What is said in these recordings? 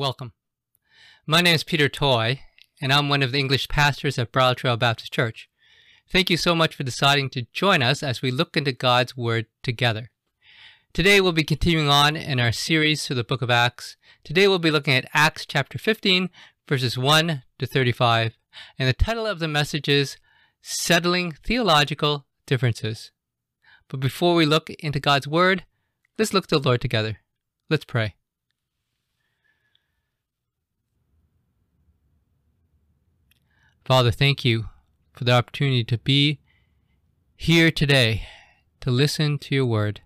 Welcome. My name is Peter Toy, and I'm one of the English pastors at Bridle Trail Baptist Church. Thank you so much for deciding to join us as we look into God's Word together. Today we'll be continuing on in our series through the book of Acts. Today we'll be looking at Acts chapter 15, verses 1 to 35, and the title of the message is Settling Theological Differences. But before we look into God's Word, let's look to the Lord together. Let's pray. Father, thank you for the opportunity to be here today to listen to your word.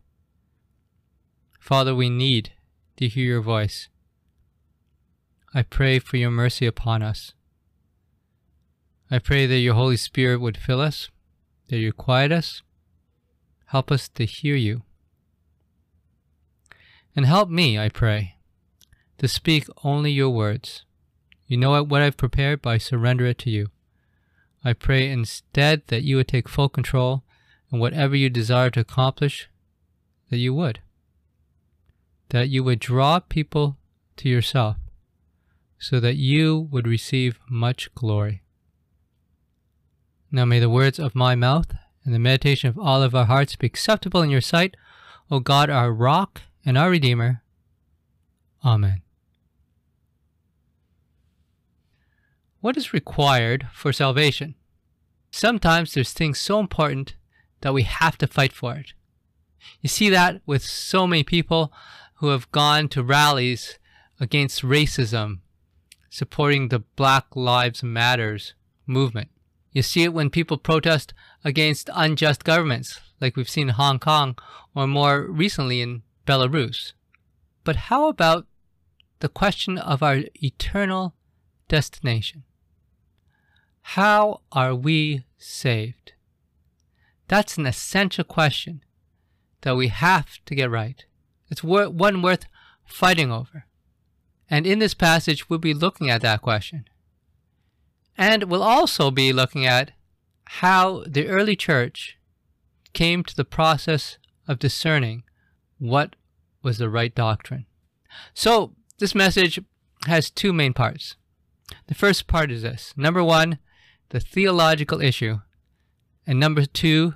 Father, we need to hear your voice. I pray for your mercy upon us. I pray that your Holy Spirit would fill us, that you quiet us, help us to hear you. And help me, I pray, to speak only your words. You know what I've prepared, but I surrender it to you. I pray instead that you would take full control and whatever you desire to accomplish, that you would. That you would draw people to yourself so that you would receive much glory. Now may the words of my mouth and the meditation of all of our hearts be acceptable in your sight, O God, our rock and our Redeemer. Amen. What is required for salvation? Sometimes there's things so important that we have to fight for it. You see that with so many people who have gone to rallies against racism, supporting the Black Lives Matters movement. You see it when people protest against unjust governments, like we've seen in Hong Kong or more recently in Belarus. But how about the question of our eternal destination? How are we saved? That's an essential question that we have to get right. It's one worth fighting over. And in this passage, we'll be looking at that question. And we'll also be looking at how the early church came to the process of discerning what was the right doctrine. So, this message has two main parts. The first part is this. Number one, the theological issue, and number two,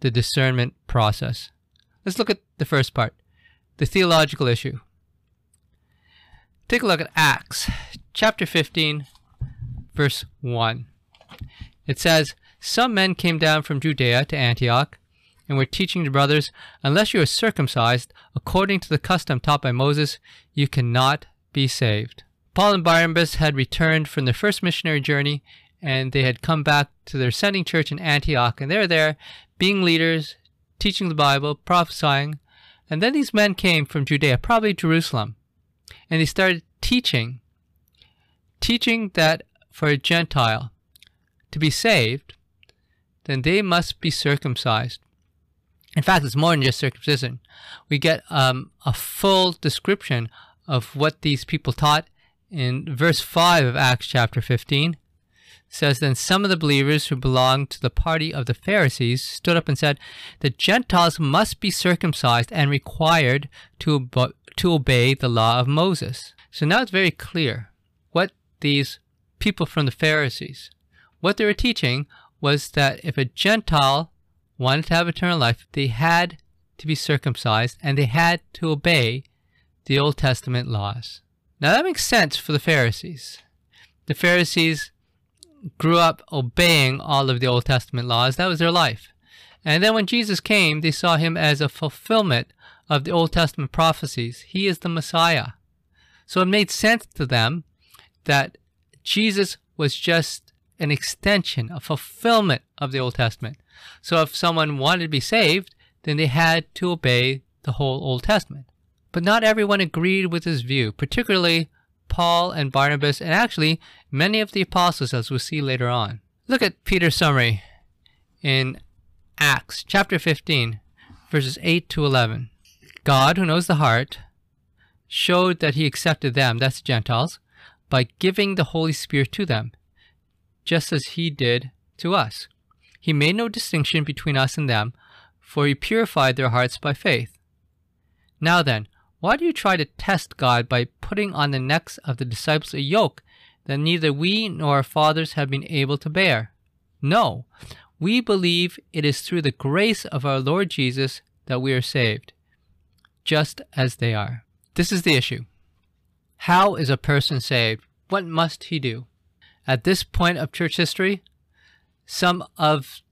the discernment process. Let's look at the first part, the theological issue. Take a look at Acts chapter 15, verse 1. It says, Some men came down from Judea to Antioch and were teaching the brothers, Unless you are circumcised according to the custom taught by Moses, you cannot be saved. Paul and Barnabas had returned from their first missionary journey and they had come back to their sending church in Antioch, and they're there being leaders, teaching the Bible, prophesying. And then these men came from Judea, probably Jerusalem, and they started teaching, teaching that for a Gentile to be saved, then they must be circumcised. In fact, it's more than just circumcision. We get um, a full description of what these people taught in verse 5 of Acts chapter 15 says then some of the believers who belonged to the party of the Pharisees stood up and said, The Gentiles must be circumcised and required to, to obey the law of Moses. So now it's very clear what these people from the Pharisees, what they were teaching was that if a Gentile wanted to have eternal life, they had to be circumcised and they had to obey the Old Testament laws. Now that makes sense for the Pharisees. The Pharisees grew up obeying all of the Old Testament laws. That was their life. And then when Jesus came, they saw him as a fulfillment of the Old Testament prophecies. He is the Messiah. So it made sense to them that Jesus was just an extension, a fulfillment of the Old Testament. So if someone wanted to be saved, then they had to obey the whole Old Testament. But not everyone agreed with his view, particularly Paul and Barnabas, and actually many of the apostles, as we'll see later on. Look at Peter's summary in Acts chapter 15, verses 8 to 11. God, who knows the heart, showed that he accepted them, that's the Gentiles, by giving the Holy Spirit to them, just as he did to us. He made no distinction between us and them, for he purified their hearts by faith. Now then, Why do you try to test God by putting on the necks of the disciples a yoke that neither we nor our fathers have been able to bear? No, we believe it is through the grace of our Lord Jesus that we are saved, just as they are. This is the issue. How is a person saved? What must he do? At this point of church history, some of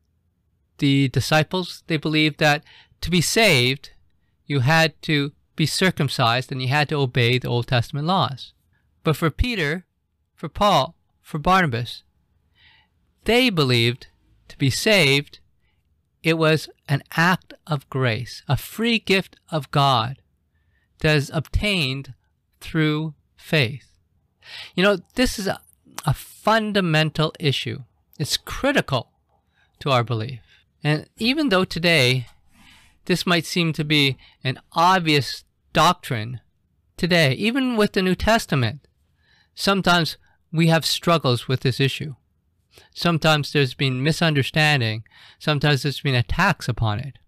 the disciples, they believed that to be saved, you had to be circumcised and you had to obey the Old Testament laws. But for Peter, for Paul, for Barnabas, they believed to be saved, it was an act of grace, a free gift of God that is obtained through faith. You know, this is a, a fundamental issue. It's critical to our belief. And even though today this might seem to be an obvious doctrine, today, even with the New Testament, sometimes we have struggles with this issue. Sometimes there's been misunderstanding. Sometimes there's been attacks upon it.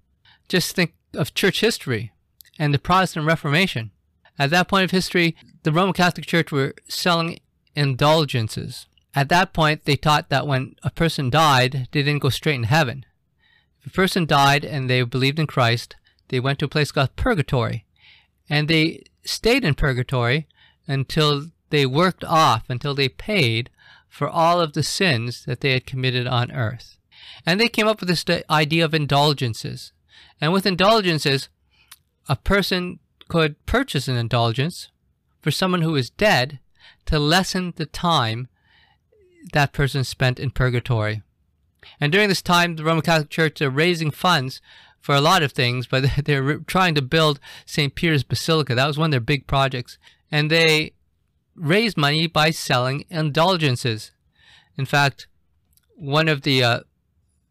Just think of church history and the Protestant Reformation. At that point of history, the Roman Catholic Church were selling indulgences. At that point, they taught that when a person died, they didn't go straight in heaven. A person died and they believed in Christ, they went to a place called purgatory. And they stayed in purgatory until they worked off, until they paid for all of the sins that they had committed on earth. And they came up with this idea of indulgences. And with indulgences, a person could purchase an indulgence for someone who is dead to lessen the time that person spent in purgatory. And during this time, the Roman Catholic Church are raising funds for a lot of things, but they're trying to build St. Peter's Basilica. That was one of their big projects. And they raised money by selling indulgences. In fact, one of the uh,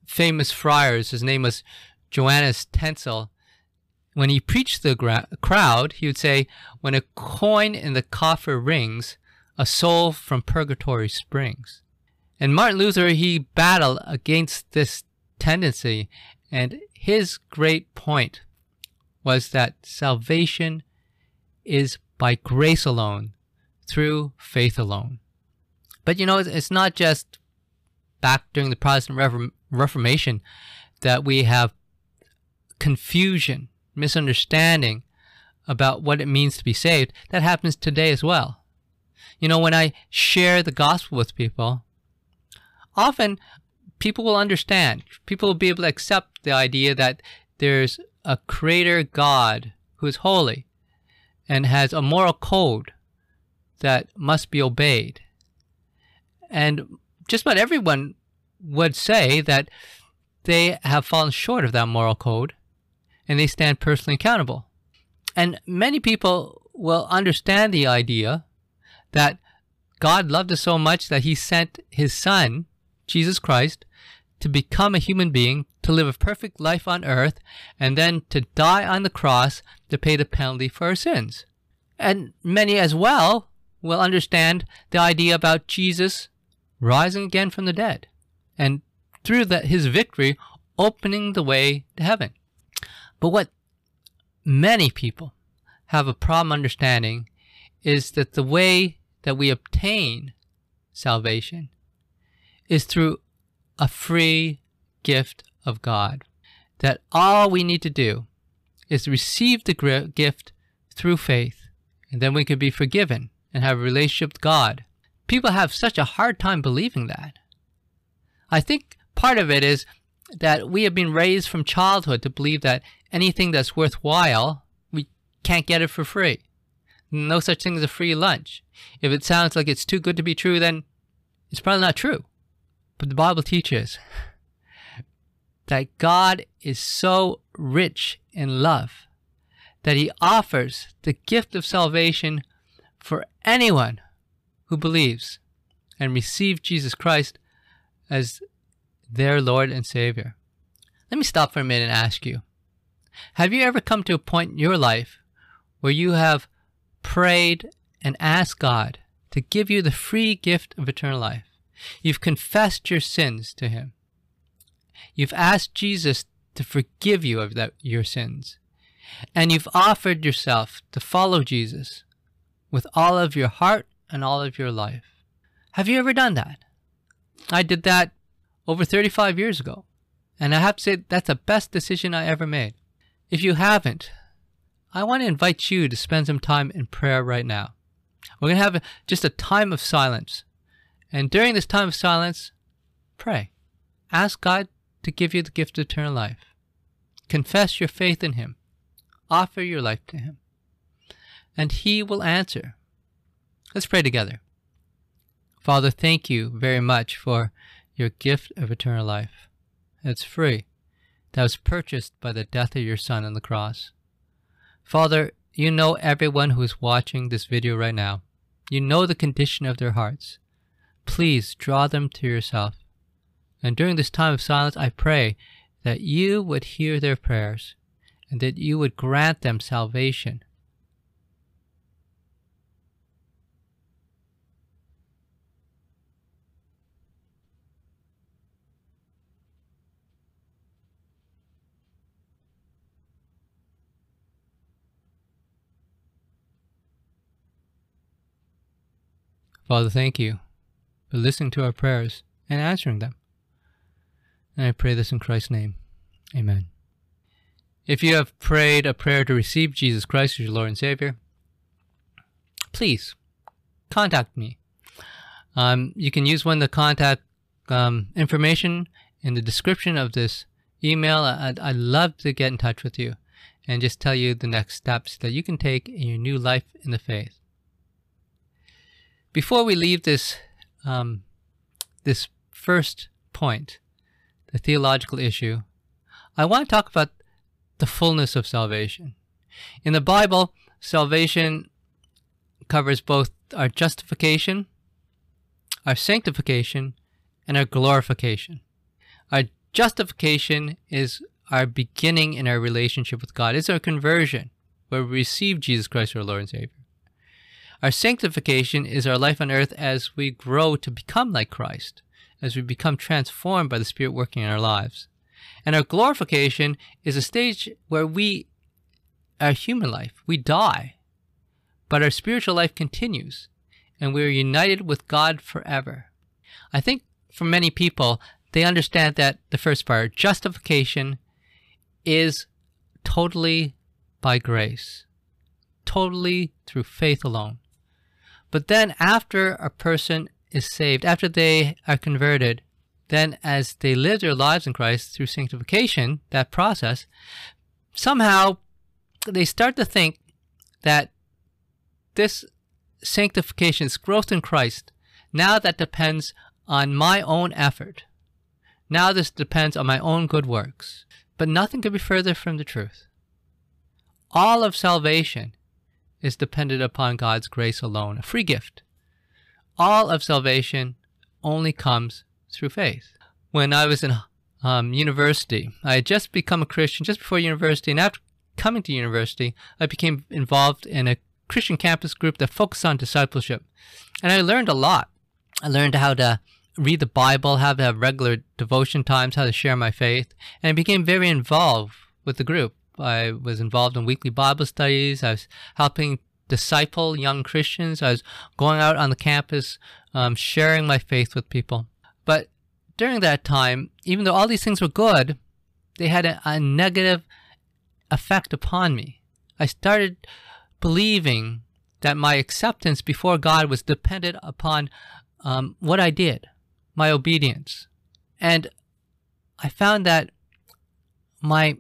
famous friars, his name was Johannes Tetzel, when he preached to the crowd, he would say, When a coin in the coffer rings, a soul from purgatory springs. And Martin Luther, he battled against this tendency, and his great point was that salvation is by grace alone, through faith alone. But you know, it's not just back during the Protestant Reformation that we have confusion, misunderstanding about what it means to be saved. That happens today as well. You know, when I share the gospel with people, often people will understand. People will be able to accept the idea that there's a creator God who is holy and has a moral code that must be obeyed. And just about everyone would say that they have fallen short of that moral code and they stand personally accountable. And many people will understand the idea that God loved us so much that he sent his son, Jesus Christ, to become a human being, to live a perfect life on earth, and then to die on the cross to pay the penalty for our sins. And many as well will understand the idea about Jesus rising again from the dead, and through that his victory opening the way to heaven. But what many people have a problem understanding is that the way that we obtain salvation is through a free gift of God. That all we need to do is receive the gift through faith, and then we can be forgiven and have a relationship with God. People have such a hard time believing that. I think part of it is that we have been raised from childhood to believe that anything that's worthwhile, we can't get it for free. No such thing as a free lunch. If it sounds like it's too good to be true, then it's probably not true. But the Bible teaches that God is so rich in love that he offers the gift of salvation for anyone who believes and receives Jesus Christ as their Lord and Savior. Let me stop for a minute and ask you Have you ever come to a point in your life where you have prayed and asked God to give you the free gift of eternal life? You've confessed your sins to Him. You've asked Jesus to forgive you of that, your sins. and you've offered yourself to follow Jesus with all of your heart and all of your life. Have you ever done that? I did that over 35 years ago, and I have to say that's the best decision I ever made. If you haven't, I want to invite you to spend some time in prayer right now. We're going to have just a time of silence. And during this time of silence, pray. Ask God to give you the gift of eternal life. Confess your faith in Him. Offer your life to Him. And He will answer. Let's pray together. Father, thank you very much for your gift of eternal life. It's free. That was purchased by the death of your Son on the cross. Father, you know everyone who is watching this video right now. You know the condition of their hearts. Please draw them to yourself. And during this time of silence, I pray that you would hear their prayers and that you would grant them salvation. Father, thank you listening to our prayers and answering them. And I pray this in Christ's name. Amen. If you have prayed a prayer to receive Jesus Christ as your Lord and Savior, please contact me. Um, you can use one of the contact um, information in the description of this email. I'd, I'd love to get in touch with you and just tell you the next steps that you can take in your new life in the faith. Before we leave this, um, this first point, the theological issue, I want to talk about the fullness of salvation. In the Bible, salvation covers both our justification, our sanctification, and our glorification. Our justification is our beginning in our relationship with God. It's our conversion, where we receive Jesus Christ our Lord and Savior. Our sanctification is our life on earth as we grow to become like Christ, as we become transformed by the Spirit working in our lives. And our glorification is a stage where we, our human life, we die, but our spiritual life continues, and we are united with God forever. I think for many people, they understand that the first part, justification, is totally by grace, totally through faith alone. But then after a person is saved, after they are converted, then as they live their lives in Christ through sanctification, that process, somehow they start to think that this sanctification, this growth in Christ, now that depends on my own effort. Now this depends on my own good works. But nothing could be further from the truth. All of salvation is dependent upon God's grace alone, a free gift. All of salvation only comes through faith. When I was in um, university, I had just become a Christian just before university, and after coming to university, I became involved in a Christian campus group that focused on discipleship. And I learned a lot. I learned how to read the Bible, how to have regular devotion times, how to share my faith, and I became very involved with the group. I was involved in weekly Bible studies. I was helping disciple young Christians. I was going out on the campus, um, sharing my faith with people. But during that time, even though all these things were good, they had a, a negative effect upon me. I started believing that my acceptance before God was dependent upon um, what I did, my obedience. And I found that my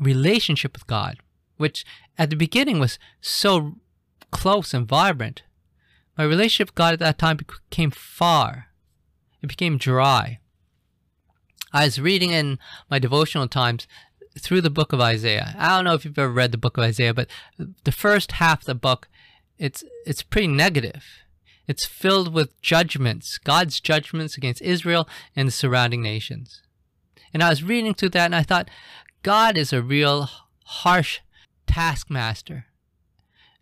relationship with God, which at the beginning was so close and vibrant, my relationship with God at that time became far. It became dry. I was reading in my devotional times through the book of Isaiah. I don't know if you've ever read the book of Isaiah, but the first half of the book, it's it's pretty negative. It's filled with judgments, God's judgments against Israel and the surrounding nations. And I was reading through that and I thought, God is a real harsh taskmaster.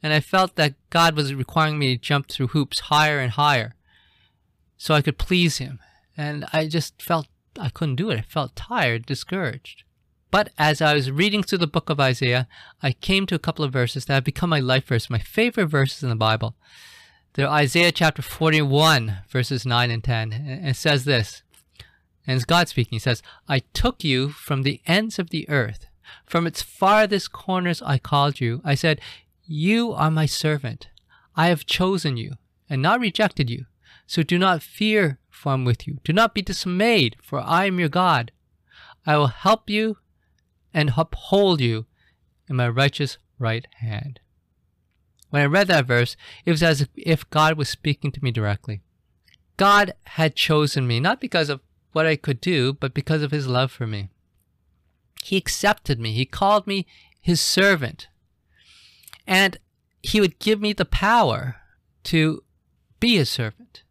And I felt that God was requiring me to jump through hoops higher and higher so I could please Him. And I just felt I couldn't do it. I felt tired, discouraged. But as I was reading through the book of Isaiah, I came to a couple of verses that have become my life verse, my favorite verses in the Bible. They're Isaiah chapter 41, verses 9 and 10. And it says this, and it's God speaking. He says, I took you from the ends of the earth. From its farthest corners I called you. I said, You are my servant. I have chosen you and not rejected you. So do not fear, for I am with you. Do not be dismayed, for I am your God. I will help you and uphold you in my righteous right hand. When I read that verse, it was as if God was speaking to me directly. God had chosen me, not because of what I could do, but because of his love for me. He accepted me. He called me his servant. And he would give me the power to be his servant.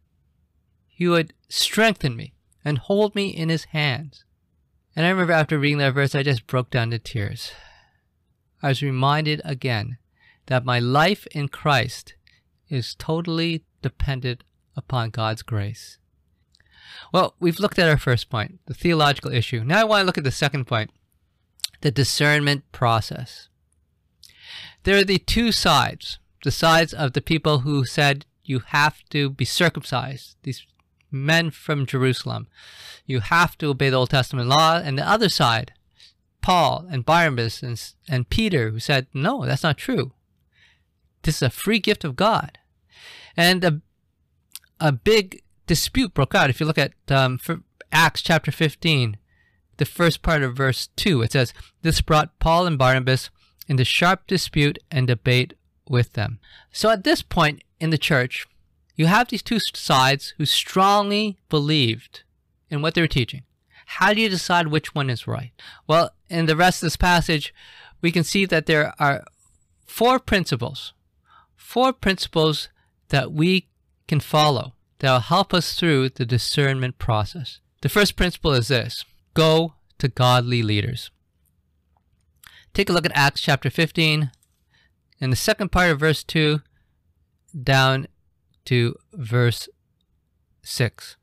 He would strengthen me and hold me in his hands. And I remember after reading that verse, I just broke down to tears. I was reminded again that my life in Christ is totally dependent upon God's grace. Well, we've looked at our first point, the theological issue. Now I want to look at the second point, the discernment process. There are the two sides the sides of the people who said you have to be circumcised, these men from Jerusalem. You have to obey the Old Testament law. And the other side, Paul and Barnabas and, and Peter, who said, no, that's not true. This is a free gift of God. And a, a big dispute broke out. If you look at um, Acts chapter 15, the first part of verse 2, it says, This brought Paul and Barnabas into sharp dispute and debate with them. So at this point in the church, you have these two sides who strongly believed in what they were teaching. How do you decide which one is right? Well, in the rest of this passage, we can see that there are four principles, four principles that we can follow that will help us through the discernment process. The first principle is this go to godly leaders. Take a look at Acts chapter 15, in the second part of verse 2 down to verse 6.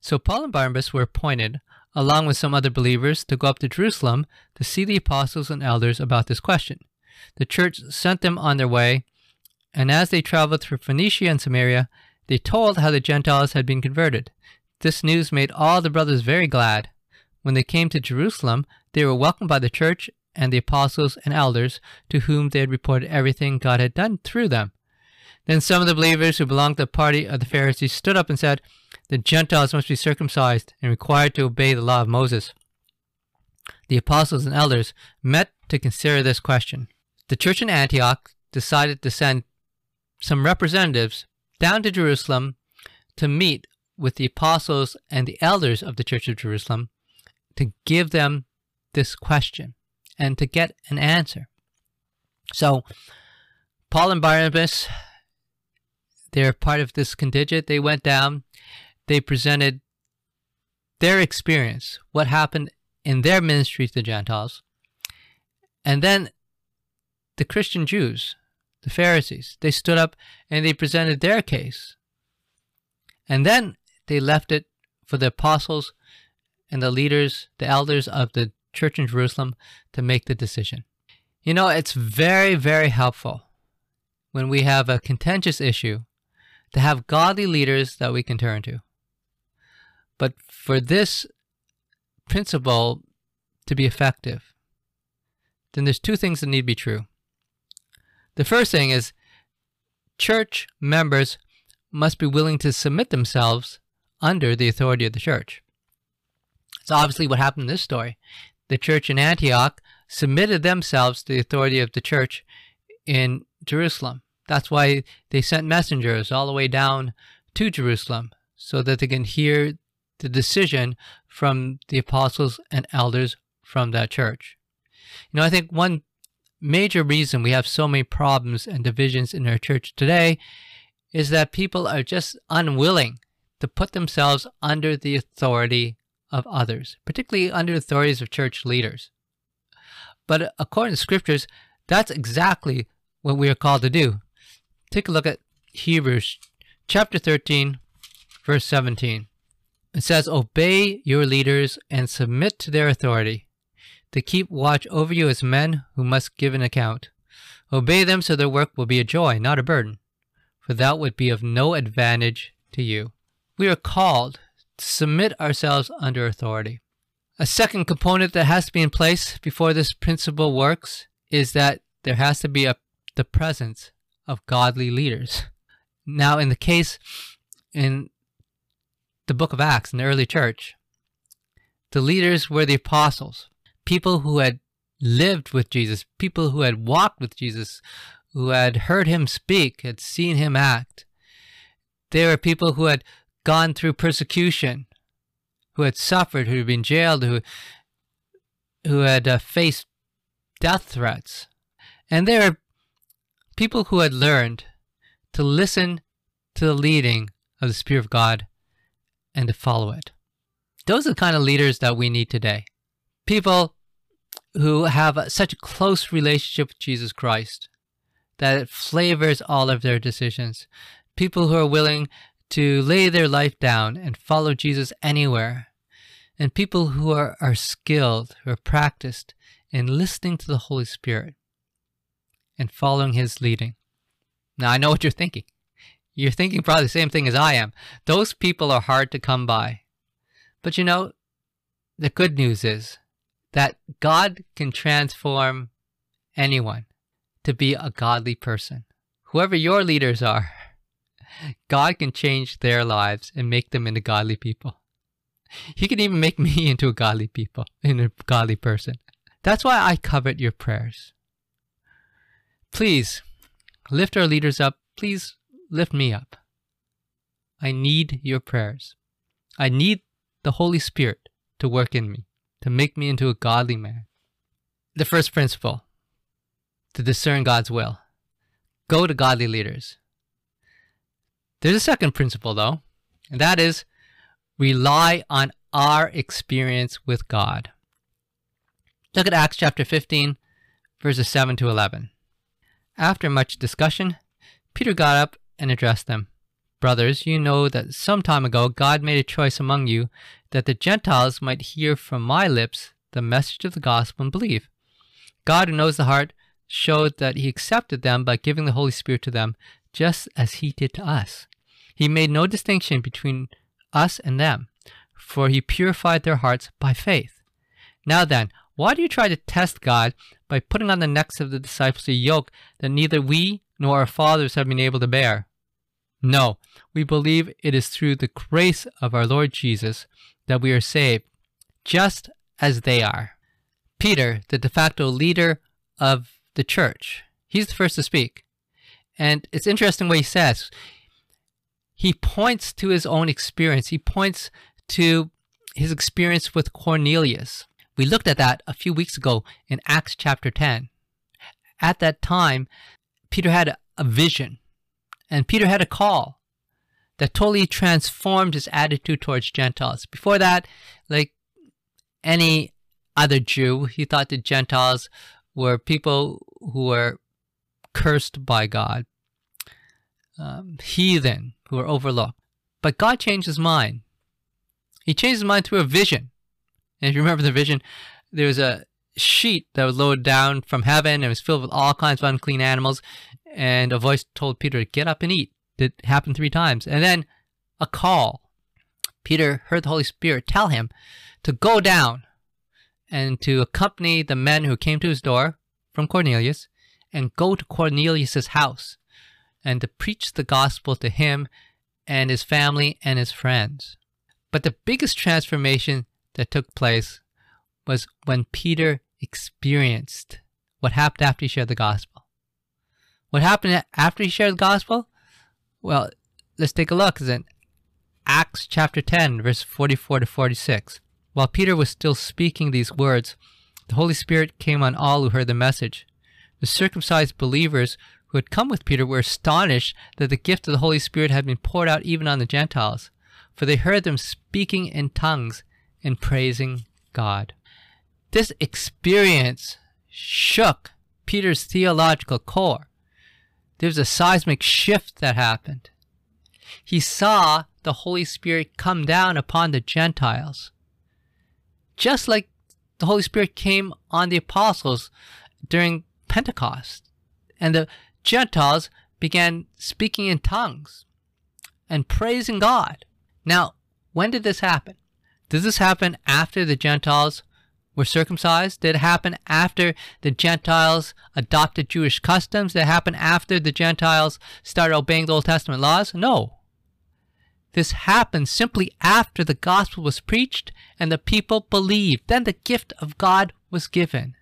So Paul and Barnabas were appointed, along with some other believers, to go up to Jerusalem to see the apostles and elders about this question. The church sent them on their way, and as they traveled through Phoenicia and Samaria, they told how the Gentiles had been converted. This news made all the brothers very glad. When they came to Jerusalem, they were welcomed by the church and the apostles and elders to whom they had reported everything God had done through them. Then some of the believers who belonged to the party of the Pharisees stood up and said, The Gentiles must be circumcised and required to obey the law of Moses. The apostles and elders met to consider this question. The church in Antioch decided to send some representatives down to Jerusalem to meet with the apostles and the elders of the church of Jerusalem to give them this question and to get an answer. So, Paul and Barnabas, they're part of this contingent. They went down, they presented their experience, what happened in their ministry to the Gentiles. And then the Christian Jews, the Pharisees, they stood up and they presented their case. And then they left it for the apostles and the leaders, the elders of the church in Jerusalem to make the decision. You know, it's very, very helpful when we have a contentious issue to have godly leaders that we can turn to. But for this principle to be effective, then there's two things that need to be true. The first thing is church members must be willing to submit themselves under the authority of the church. It's obviously what happened in this story the church in Antioch submitted themselves to the authority of the church in Jerusalem. That's why they sent messengers all the way down to Jerusalem so that they can hear the decision from the apostles and elders from that church. You know, I think one major reason we have so many problems and divisions in our church today is that people are just unwilling to put themselves under the authority of others, particularly under the authorities of church leaders. But according to scriptures, that's exactly what we are called to do. Take a look at Hebrews chapter 13, verse 17. It says, Obey your leaders and submit to their authority. To keep watch over you as men who must give an account. Obey them so their work will be a joy, not a burden, for that would be of no advantage to you. We are called to submit ourselves under authority. A second component that has to be in place before this principle works is that there has to be a, the presence of godly leaders. Now, in the case in the book of Acts in the early church, the leaders were the apostles, people who had lived with Jesus, people who had walked with Jesus, who had heard him speak, had seen him act. They were people who had gone through persecution, who had suffered, who had been jailed, who, who had uh, faced death threats. And they were people who had learned to listen to the leading of the Spirit of God and to follow it. Those are the kind of leaders that we need today. People who have such a close relationship with Jesus Christ that it flavors all of their decisions. People who are willing to lay their life down and follow Jesus anywhere. And people who are, are skilled, who are practiced in listening to the Holy Spirit and following His leading. Now, I know what you're thinking. You're thinking probably the same thing as I am. Those people are hard to come by. But you know, the good news is that God can transform anyone to be a godly person. Whoever your leaders are, God can change their lives and make them into godly people. He can even make me into a godly people, into a godly person. That's why I covet your prayers. Please lift our leaders up. Please lift me up. I need your prayers. I need the Holy Spirit to work in me, to make me into a godly man. The first principle to discern God's will go to godly leaders. There's a second principle, though, and that is rely on our experience with God. Look at Acts chapter 15, verses 7 to 11. After much discussion, Peter got up and addressed them. Brothers, you know that some time ago God made a choice among you that the Gentiles might hear from my lips the message of the gospel and believe. God, who knows the heart, showed that he accepted them by giving the Holy Spirit to them, just as he did to us. He made no distinction between us and them, for he purified their hearts by faith. Now then, why do you try to test God by putting on the necks of the disciples a yoke that neither we nor our fathers have been able to bear? No, we believe it is through the grace of our Lord Jesus that we are saved, just as they are. Peter, the de facto leader of the church, he's the first to speak. And it's interesting what he says. He points to his own experience, he points to his experience with Cornelius. We looked at that a few weeks ago in Acts chapter 10. At that time, Peter had a vision and Peter had a call that totally transformed his attitude towards Gentiles. Before that, like any other Jew, he thought the Gentiles were people who were cursed by God, um, heathen who were overlooked. But God changed his mind. He changed his mind through a vision. And if you remember the vision, there was a sheet that was lowered down from heaven and was filled with all kinds of unclean animals and a voice told Peter to get up and eat. It happened three times. And then a call. Peter heard the Holy Spirit tell him to go down and to accompany the men who came to his door from Cornelius and go to Cornelius's house and to preach the gospel to him and his family and his friends. But the biggest transformation that took place was when Peter experienced what happened after he shared the gospel. What happened after he shared the gospel? Well, let's take a look. It's in Acts chapter 10, verse 44 to 46. While Peter was still speaking these words, the Holy Spirit came on all who heard the message. The circumcised believers who had come with Peter were astonished that the gift of the Holy Spirit had been poured out even on the Gentiles, for they heard them speaking in tongues and praising God. This experience shook Peter's theological core. There's a seismic shift that happened. He saw the Holy Spirit come down upon the Gentiles. Just like the Holy Spirit came on the apostles during Pentecost, and the Gentiles began speaking in tongues and praising God. Now, when did this happen? Did this happen after the Gentiles were circumcised? Did it happen after the Gentiles adopted Jewish customs? Did it happen after the Gentiles started obeying the Old Testament laws? No. This happened simply after the gospel was preached and the people believed. Then the gift of God was given.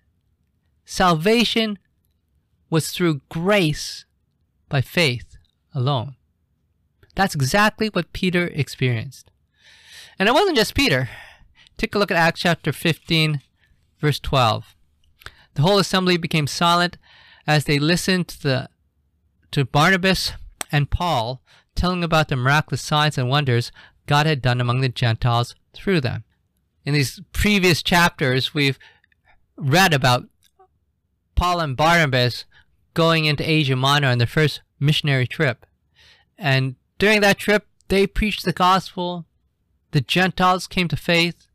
Salvation was through grace by faith alone. That's exactly what Peter experienced. And it wasn't just Peter. Take a look at Acts chapter 15, verse 12. The whole assembly became silent as they listened to, the, to Barnabas and Paul telling about the miraculous signs and wonders God had done among the Gentiles through them. In these previous chapters, we've read about Paul and Barnabas going into Asia Minor on their first missionary trip. And during that trip, they preached the gospel. The Gentiles came to faith.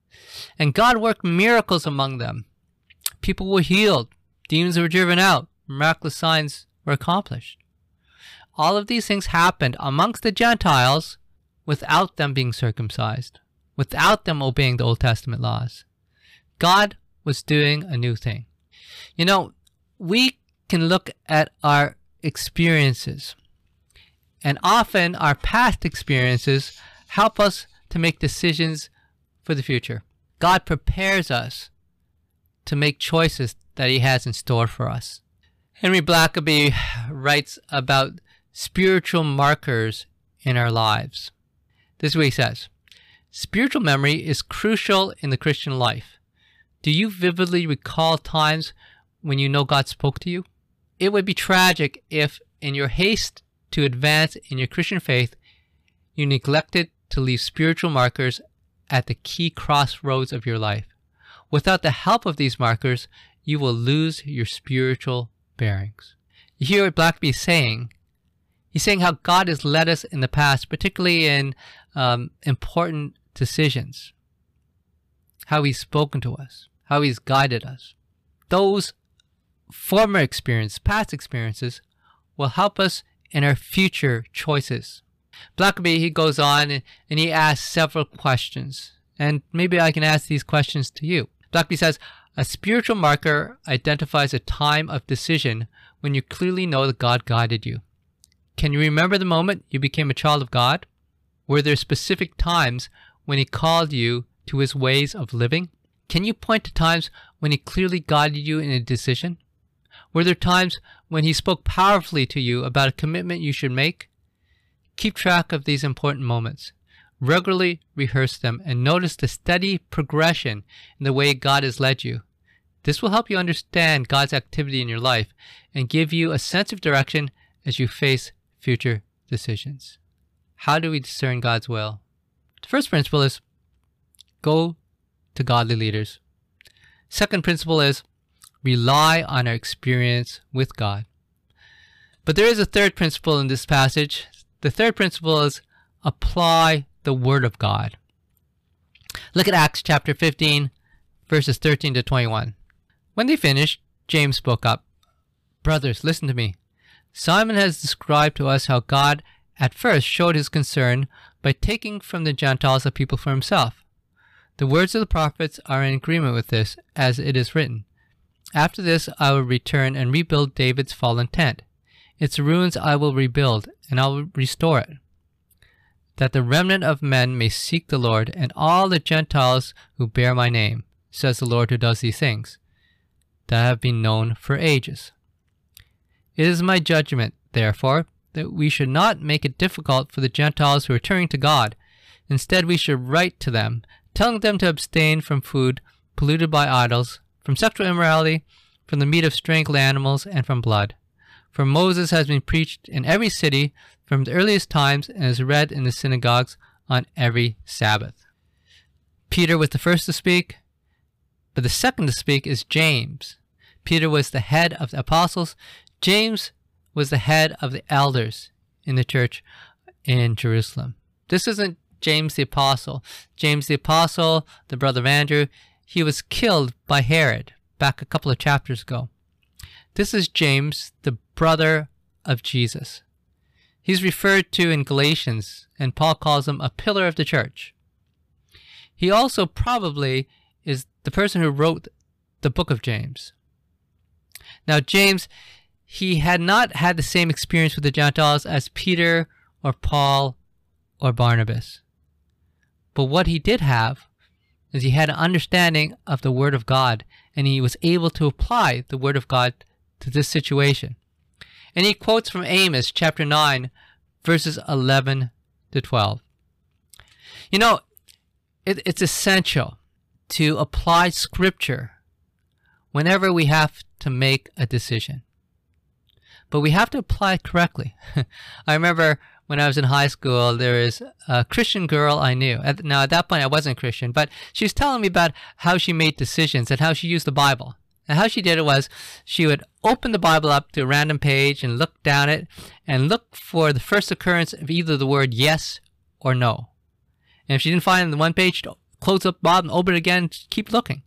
And God worked miracles among them. People were healed. Demons were driven out. Miraculous signs were accomplished. All of these things happened amongst the Gentiles without them being circumcised, without them obeying the Old Testament laws. God was doing a new thing. You know, we can look at our experiences, and often our past experiences help us to make decisions for the future. God prepares us to make choices that He has in store for us. Henry Blackaby writes about spiritual markers in our lives. This is what he says Spiritual memory is crucial in the Christian life. Do you vividly recall times when you know God spoke to you? It would be tragic if, in your haste to advance in your Christian faith, you neglected to leave spiritual markers at the key crossroads of your life. Without the help of these markers, you will lose your spiritual bearings. You hear what Blackaby is saying He's saying how God has led us in the past, particularly in um, important decisions, how He's spoken to us, how He's guided us. Those former experiences, past experiences, will help us in our future choices. Blackaby, he goes on and, he asks several questions. And maybe I can ask these questions to you. Blackaby says, a spiritual marker identifies a time of decision when you clearly know that God guided you. Can you remember the moment you became a child of God? Were there specific times when He called you to His ways of living? Can you point to times when He clearly guided you in a decision? Were there times when He spoke powerfully to you about a commitment you should make? Keep track of these important moments. Regularly rehearse them and notice the steady progression in the way God has led you. This will help you understand God's activity in your life and give you a sense of direction as you face future decisions. How do we discern God's will? The first principle is go to godly leaders. Second principle is rely on our experience with God. But there is a third principle in this passage. The third principle is apply the Word of God. Look at Acts chapter 15, verses 13 to 21. When they finished, James spoke up Brothers, listen to me. Simon has described to us how God at first showed his concern by taking from the Gentiles a people for himself. The words of the prophets are in agreement with this, as it is written After this I will return and rebuild David's fallen tent. Its ruins I will rebuild, and I will restore it, that the remnant of men may seek the Lord, and all the Gentiles who bear my name, says the Lord who does these things, that have been known for ages. It is my judgment, therefore, that we should not make it difficult for the Gentiles who are turning to God. Instead, we should write to them, telling them to abstain from food polluted by idols, from sexual immorality, from the meat of strangled animals, and from blood. For Moses has been preached in every city from the earliest times and is read in the synagogues on every Sabbath. Peter was the first to speak, but the second to speak is James. Peter was the head of the apostles. James was the head of the elders in the church in Jerusalem. This isn't James the Apostle. James the Apostle, the brother of Andrew, he was killed by Herod back a couple of chapters ago. This is James, the brother of Jesus. He's referred to in Galatians, and Paul calls him a pillar of the church. He also probably is the person who wrote the book of James. Now, James, he had not had the same experience with the Gentiles as Peter or Paul or Barnabas. But what he did have is he had an understanding of the Word of God, and he was able to apply the Word of God to this situation. And he quotes from Amos chapter 9, verses 11 to 12. You know, it, it's essential to apply Scripture whenever we have to make a decision. But we have to apply it correctly. I remember when I was in high school, there was a Christian girl I knew. Now, at that point, I wasn't Christian, but she was telling me about how she made decisions and how she used the Bible. And how she did it was she would open the Bible up to a random page and look down it and look for the first occurrence of either the word yes or no. And if she didn't find it on the one page, close up Bob and open it again, keep looking.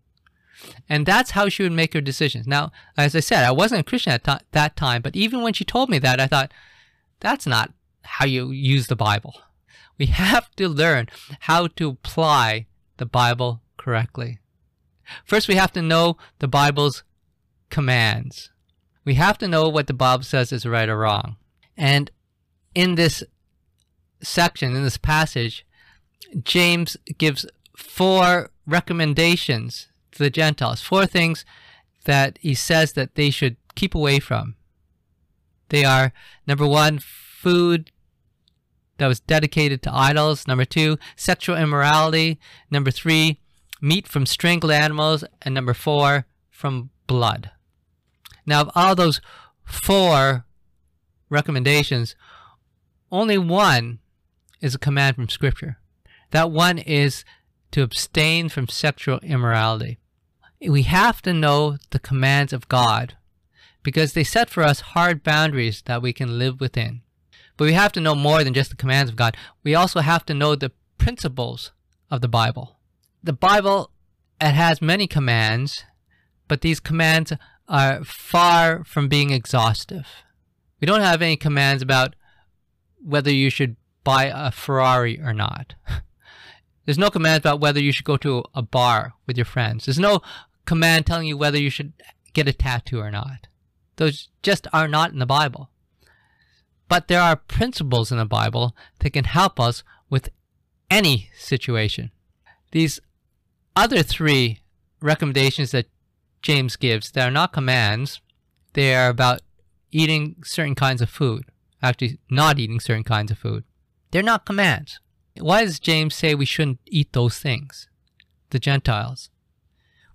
And that's how she would make her decisions. Now, as I said, I wasn't a Christian at that time, but even when she told me that, I thought, that's not how you use the Bible. We have to learn how to apply the Bible correctly. First, we have to know the Bible's commands. We have to know what the Bible says is right or wrong. And in this section, in this passage, James gives four recommendations to the Gentiles, four things that he says that they should keep away from. They are number one, food that was dedicated to idols. Number two, sexual immorality. Number three, meat from strangled animals. And number four, from blood. Now, of all those four recommendations, only one is a command from Scripture. That one is to abstain from sexual immorality. We have to know the commands of God because they set for us hard boundaries that we can live within. But we have to know more than just the commands of God. We also have to know the principles of the Bible. The Bible it has many commands, but these commands are far from being exhaustive. We don't have any commands about whether you should buy a Ferrari or not. There's no command about whether you should go to a bar with your friends. There's no command telling you whether you should get a tattoo or not. Those just are not in the Bible. But there are principles in the Bible that can help us with any situation. These other three recommendations that James gives, that are not commands. They are about eating certain kinds of food. Actually, not eating certain kinds of food. They're not commands. Why does James say we shouldn't eat those things? The Gentiles.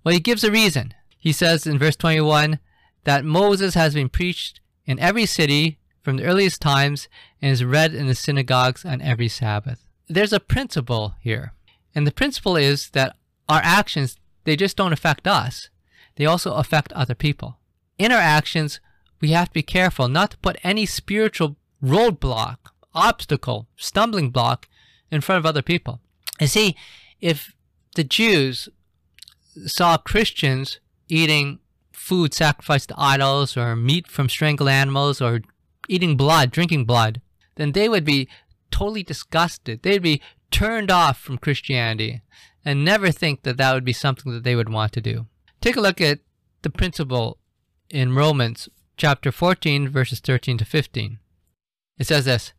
Well, he gives a reason. He says in verse 21 that Moses has been preached in every city from the earliest times and is read in the synagogues on every Sabbath. There's a principle here. And the principle is that our actions, they just don't affect us. They also affect other people. In our actions, we have to be careful not to put any spiritual roadblock, obstacle, stumbling block in front of other people. And see, if the Jews saw Christians eating food sacrificed to idols or meat from strangled animals or eating blood, drinking blood, then they would be totally disgusted. They'd be turned off from Christianity and never think that that would be something that they would want to do. Take a look at the principle in Romans chapter 14, verses 13 to 15. It says this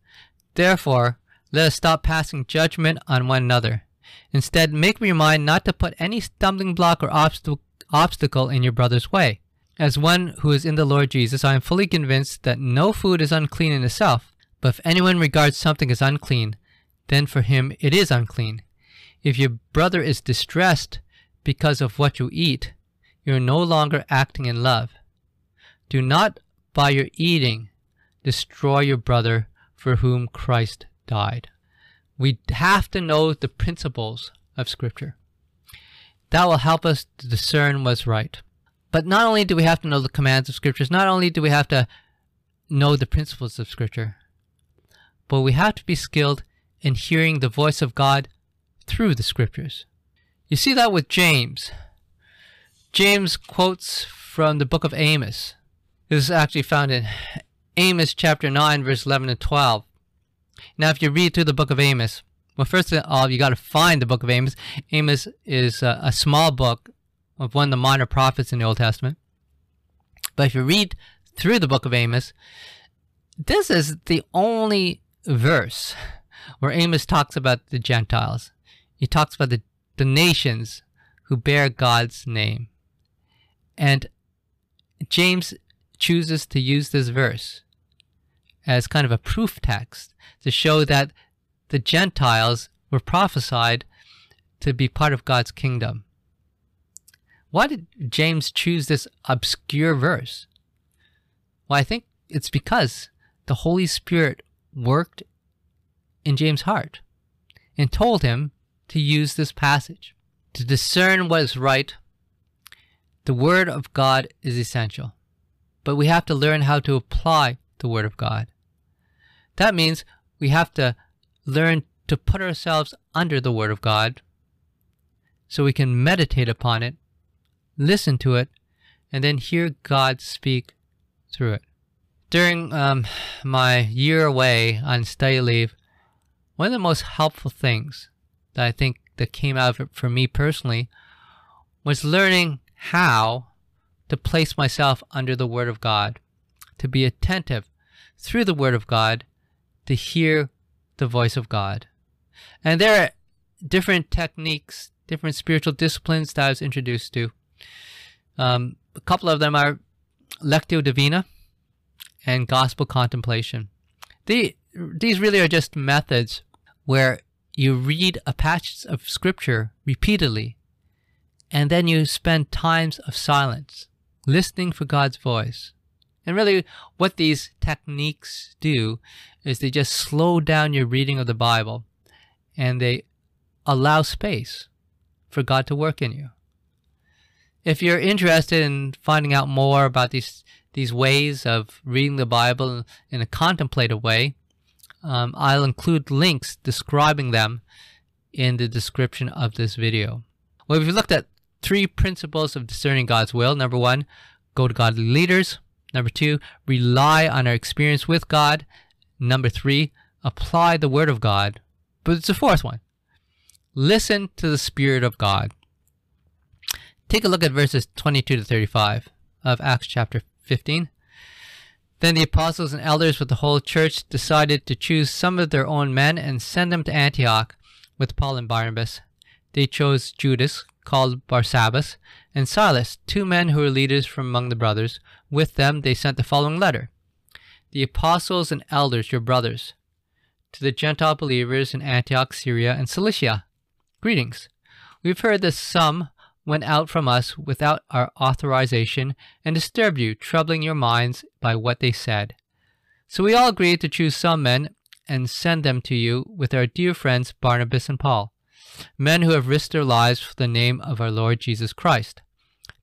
Therefore, let us stop passing judgment on one another. Instead, make up your mind not to put any stumbling block or obst- obstacle in your brother's way. As one who is in the Lord Jesus, I am fully convinced that no food is unclean in itself, but if anyone regards something as unclean, then for him it is unclean. If your brother is distressed because of what you eat, you are no longer acting in love. Do not, by your eating, destroy your brother for whom Christ died. We have to know the principles of Scripture. That will help us to discern what's right. But not only do we have to know the commands of scriptures, not only do we have to know the principles of scripture, but we have to be skilled in hearing the voice of God through the scriptures. You see that with James. James quotes from the book of Amos. This is actually found in Amos chapter 9, verse 11 and 12. Now, if you read through the book of Amos, well, first of all, you got to find the book of Amos. Amos is a, a small book of one of the minor prophets in the Old Testament. But if you read through the book of Amos, this is the only verse where Amos talks about the Gentiles. He talks about the, the nations who bear God's name. And James chooses to use this verse as kind of a proof text to show that the Gentiles were prophesied to be part of God's kingdom. Why did James choose this obscure verse? Well, I think it's because the Holy Spirit worked in James' heart and told him to use this passage. To discern what is right, the Word of God is essential, but we have to learn how to apply the Word of God. That means we have to learn to put ourselves under the Word of God so we can meditate upon it, listen to it, and then hear God speak through it. During um, my year away on study leave, one of the most helpful things that I think that came out of it for me personally was learning how to place myself under the Word of God, to be attentive through the Word of God to hear the voice of God. And there are different techniques, different spiritual disciplines that I was introduced to. Um, a couple of them are Lectio Divina and Gospel Contemplation. The, these really are just methods where you read a passage of Scripture repeatedly and then you spend times of silence, listening for God's voice. And really, what these techniques do is they just slow down your reading of the Bible and they allow space for God to work in you. If you're interested in finding out more about these these ways of reading the Bible in a contemplative way, um, I'll include links describing them in the description of this video. Well, we've looked at three principles of discerning God's will. Number one, go to godly leaders. Number two, rely on our experience with God. Number three, apply the Word of God. But it's a fourth one. Listen to the Spirit of God. Take a look at verses 22 to 35 of Acts chapter 15. Then the apostles and elders with the whole church decided to choose some of their own men and send them to Antioch with Paul and Barnabas. They chose Judas, called Barsabbas, and Silas, two men who were leaders from among the brothers. With them they sent the following letter The apostles and elders, your brothers, to the Gentile believers in Antioch, Syria, and Cilicia. Greetings. We've heard that some went out from us without our authorization and disturbed you, troubling your minds by what they said. So we all agreed to choose some men and send them to you with our dear friends Barnabas and Paul men who have risked their lives for the name of our Lord Jesus Christ.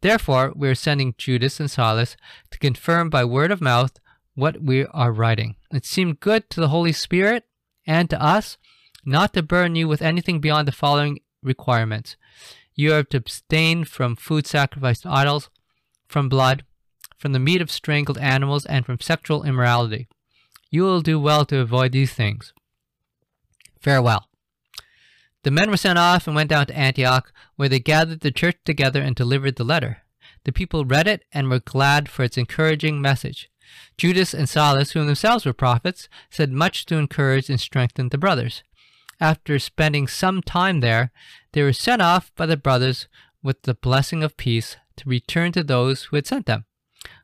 Therefore, we are sending Judas and Silas to confirm by word of mouth what we are writing. It seemed good to the Holy Spirit and to us not to burn you with anything beyond the following requirements. You are to abstain from food sacrificed to idols, from blood, from the meat of strangled animals, and from sexual immorality. You will do well to avoid these things. Farewell. The men were sent off and went down to Antioch, where they gathered the church together and delivered the letter. The people read it and were glad for its encouraging message. Judas and Silas, who themselves were prophets, said much to encourage and strengthen the brothers. After spending some time there, they were sent off by the brothers with the blessing of peace to return to those who had sent them.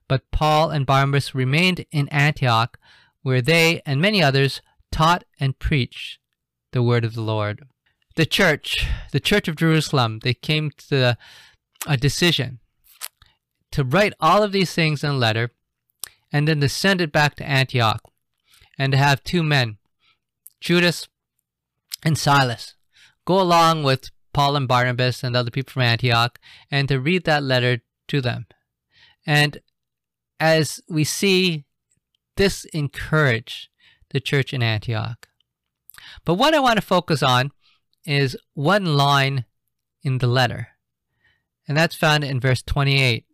But Paul and Barnabas remained in Antioch, where they and many others taught and preached the word of the Lord the church, the church of Jerusalem, they came to a decision to write all of these things in a letter and then to send it back to Antioch and to have two men, Judas and Silas, go along with Paul and Barnabas and other people from Antioch and to read that letter to them. And as we see, this encouraged the church in Antioch. But what I want to focus on is one line in the letter. And that's found in verse 28.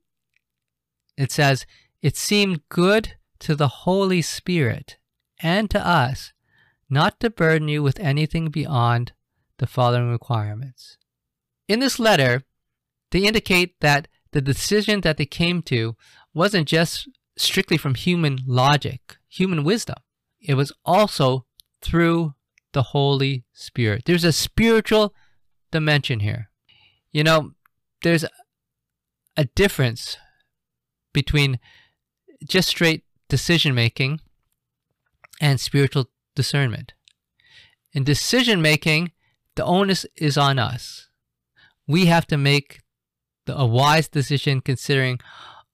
It says, It seemed good to the Holy Spirit and to us not to burden you with anything beyond the following requirements. In this letter, they indicate that the decision that they came to wasn't just strictly from human logic, human wisdom. It was also through the Holy Spirit. There's a spiritual dimension here. You know, there's a difference between just straight decision making and spiritual discernment. In decision making, the onus is on us. We have to make the, a wise decision considering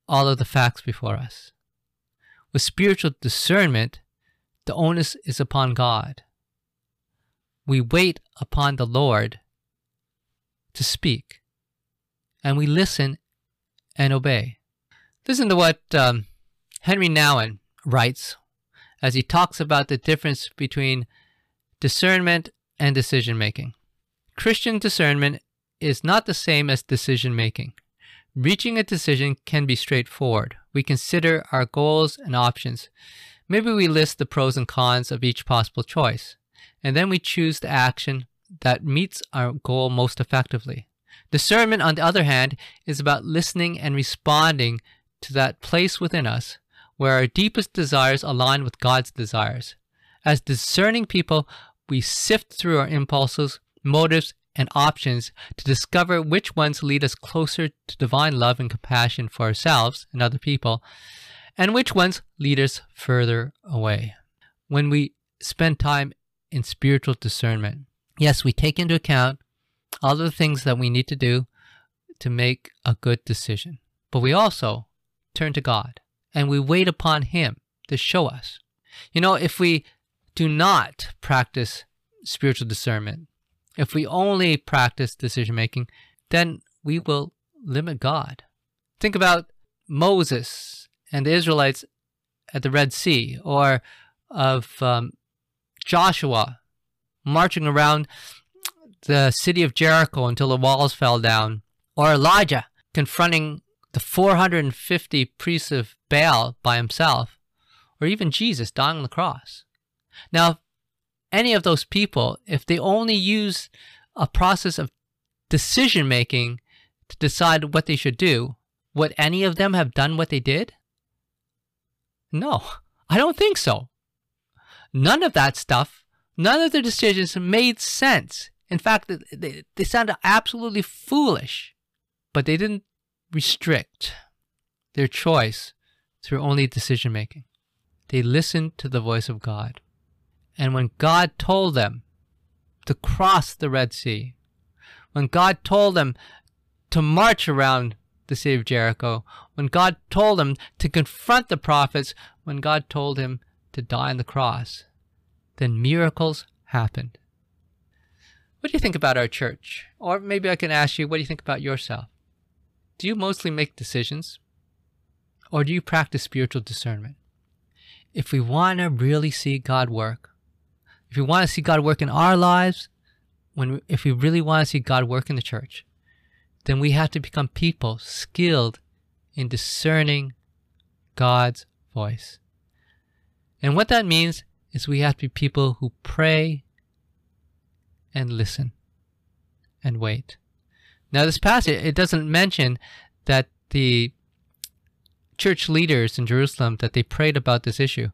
all of the facts before us. With spiritual discernment, the onus is upon God. We wait upon the Lord to speak, and we listen and obey. Listen to what um, Henry Nouwen writes as he talks about the difference between discernment and decision making. Christian discernment is not the same as decision making. Reaching a decision can be straightforward. We consider our goals and options. Maybe we list the pros and cons of each possible choice, and then we choose the action that meets our goal most effectively. Discernment, on the other hand, is about listening and responding to that place within us where our deepest desires align with God's desires. As discerning people, we sift through our impulses, motives, and options to discover which ones lead us closer to divine love and compassion for ourselves and other people, and which ones lead us further away. When we spend time in spiritual discernment, yes, we take into account all the things that we need to do to make a good decision, but we also turn to God and we wait upon Him to show us. You know, if we do not practice spiritual discernment, if we only practice decision making, then we will limit God. Think about Moses and the Israelites at the Red Sea, or of um, Joshua marching around the city of Jericho until the walls fell down, or Elijah confronting the 450 priests of Baal by himself, or even Jesus dying on the cross. Now, any of those people, if they only use a process of decision making to decide what they should do, would any of them have done what they did? No, I don't think so. None of that stuff, none of their decisions made sense. In fact, they, they sounded absolutely foolish, but they didn't restrict their choice through only decision making. They listened to the voice of God. And when God told them to cross the Red Sea, when God told them to march around the city of Jericho, when God told him to confront the prophets, when God told him to die on the cross, then miracles happened. What do you think about our church? Or maybe I can ask you, what do you think about yourself? Do you mostly make decisions? Or do you practice spiritual discernment? If we want to really see God work, if we want to see God work in our lives, when if we really want to see God work in the church, then we have to become people skilled in discerning God's voice. And what that means is we have to be people who pray and listen and wait. Now, this passage, it doesn't mention that the church leaders in Jerusalem, that they prayed about this issue.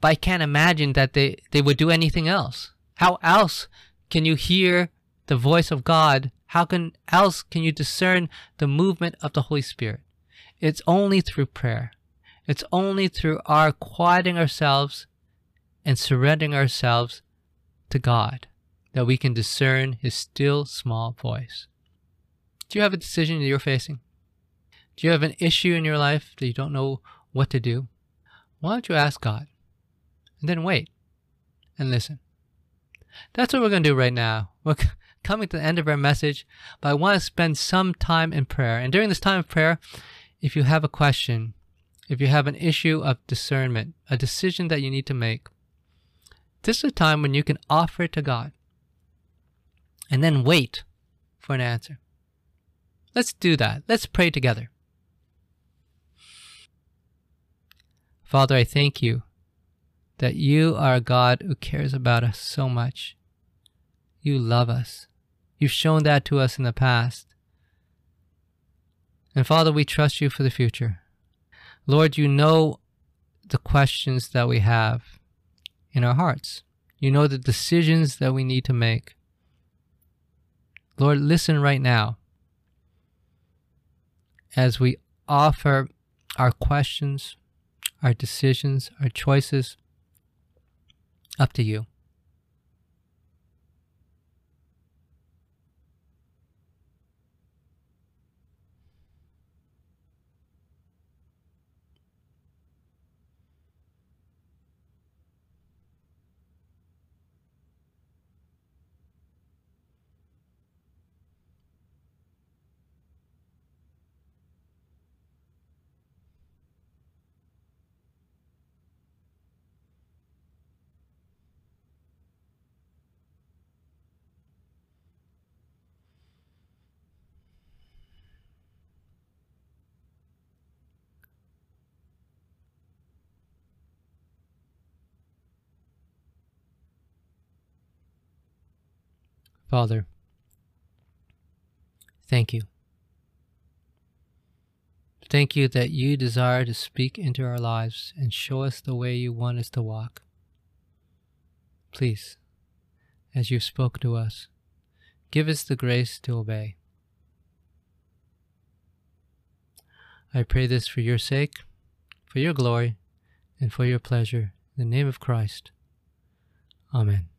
But I can't imagine that they, they would do anything else. How else can you hear the voice of God? How can else can you discern the movement of the Holy Spirit? It's only through prayer. It's only through our quieting ourselves and surrendering ourselves to God that we can discern his still small voice. Do you have a decision that you're facing? Do you have an issue in your life that you don't know what to do? Why don't you ask God? And then wait and listen. That's what we're going to do right now. We're coming to the end of our message, but I want to spend some time in prayer. And during this time of prayer, if you have a question, if you have an issue of discernment, a decision that you need to make, this is a time when you can offer it to God and then wait for an answer. Let's do that. Let's pray together. Father, I thank you that you are a God who cares about us so much. You love us. You've shown that to us in the past. And Father, we trust you for the future. Lord, you know the questions that we have in our hearts. You know the decisions that we need to make. Lord, listen right now as we offer our questions, our decisions, our choices up to you. Father, thank you. Thank you that you desire to speak into our lives and show us the way you want us to walk. Please, as you've spoken to us, give us the grace to obey. I pray this for your sake, for your glory, and for your pleasure. In the name of Christ. Amen.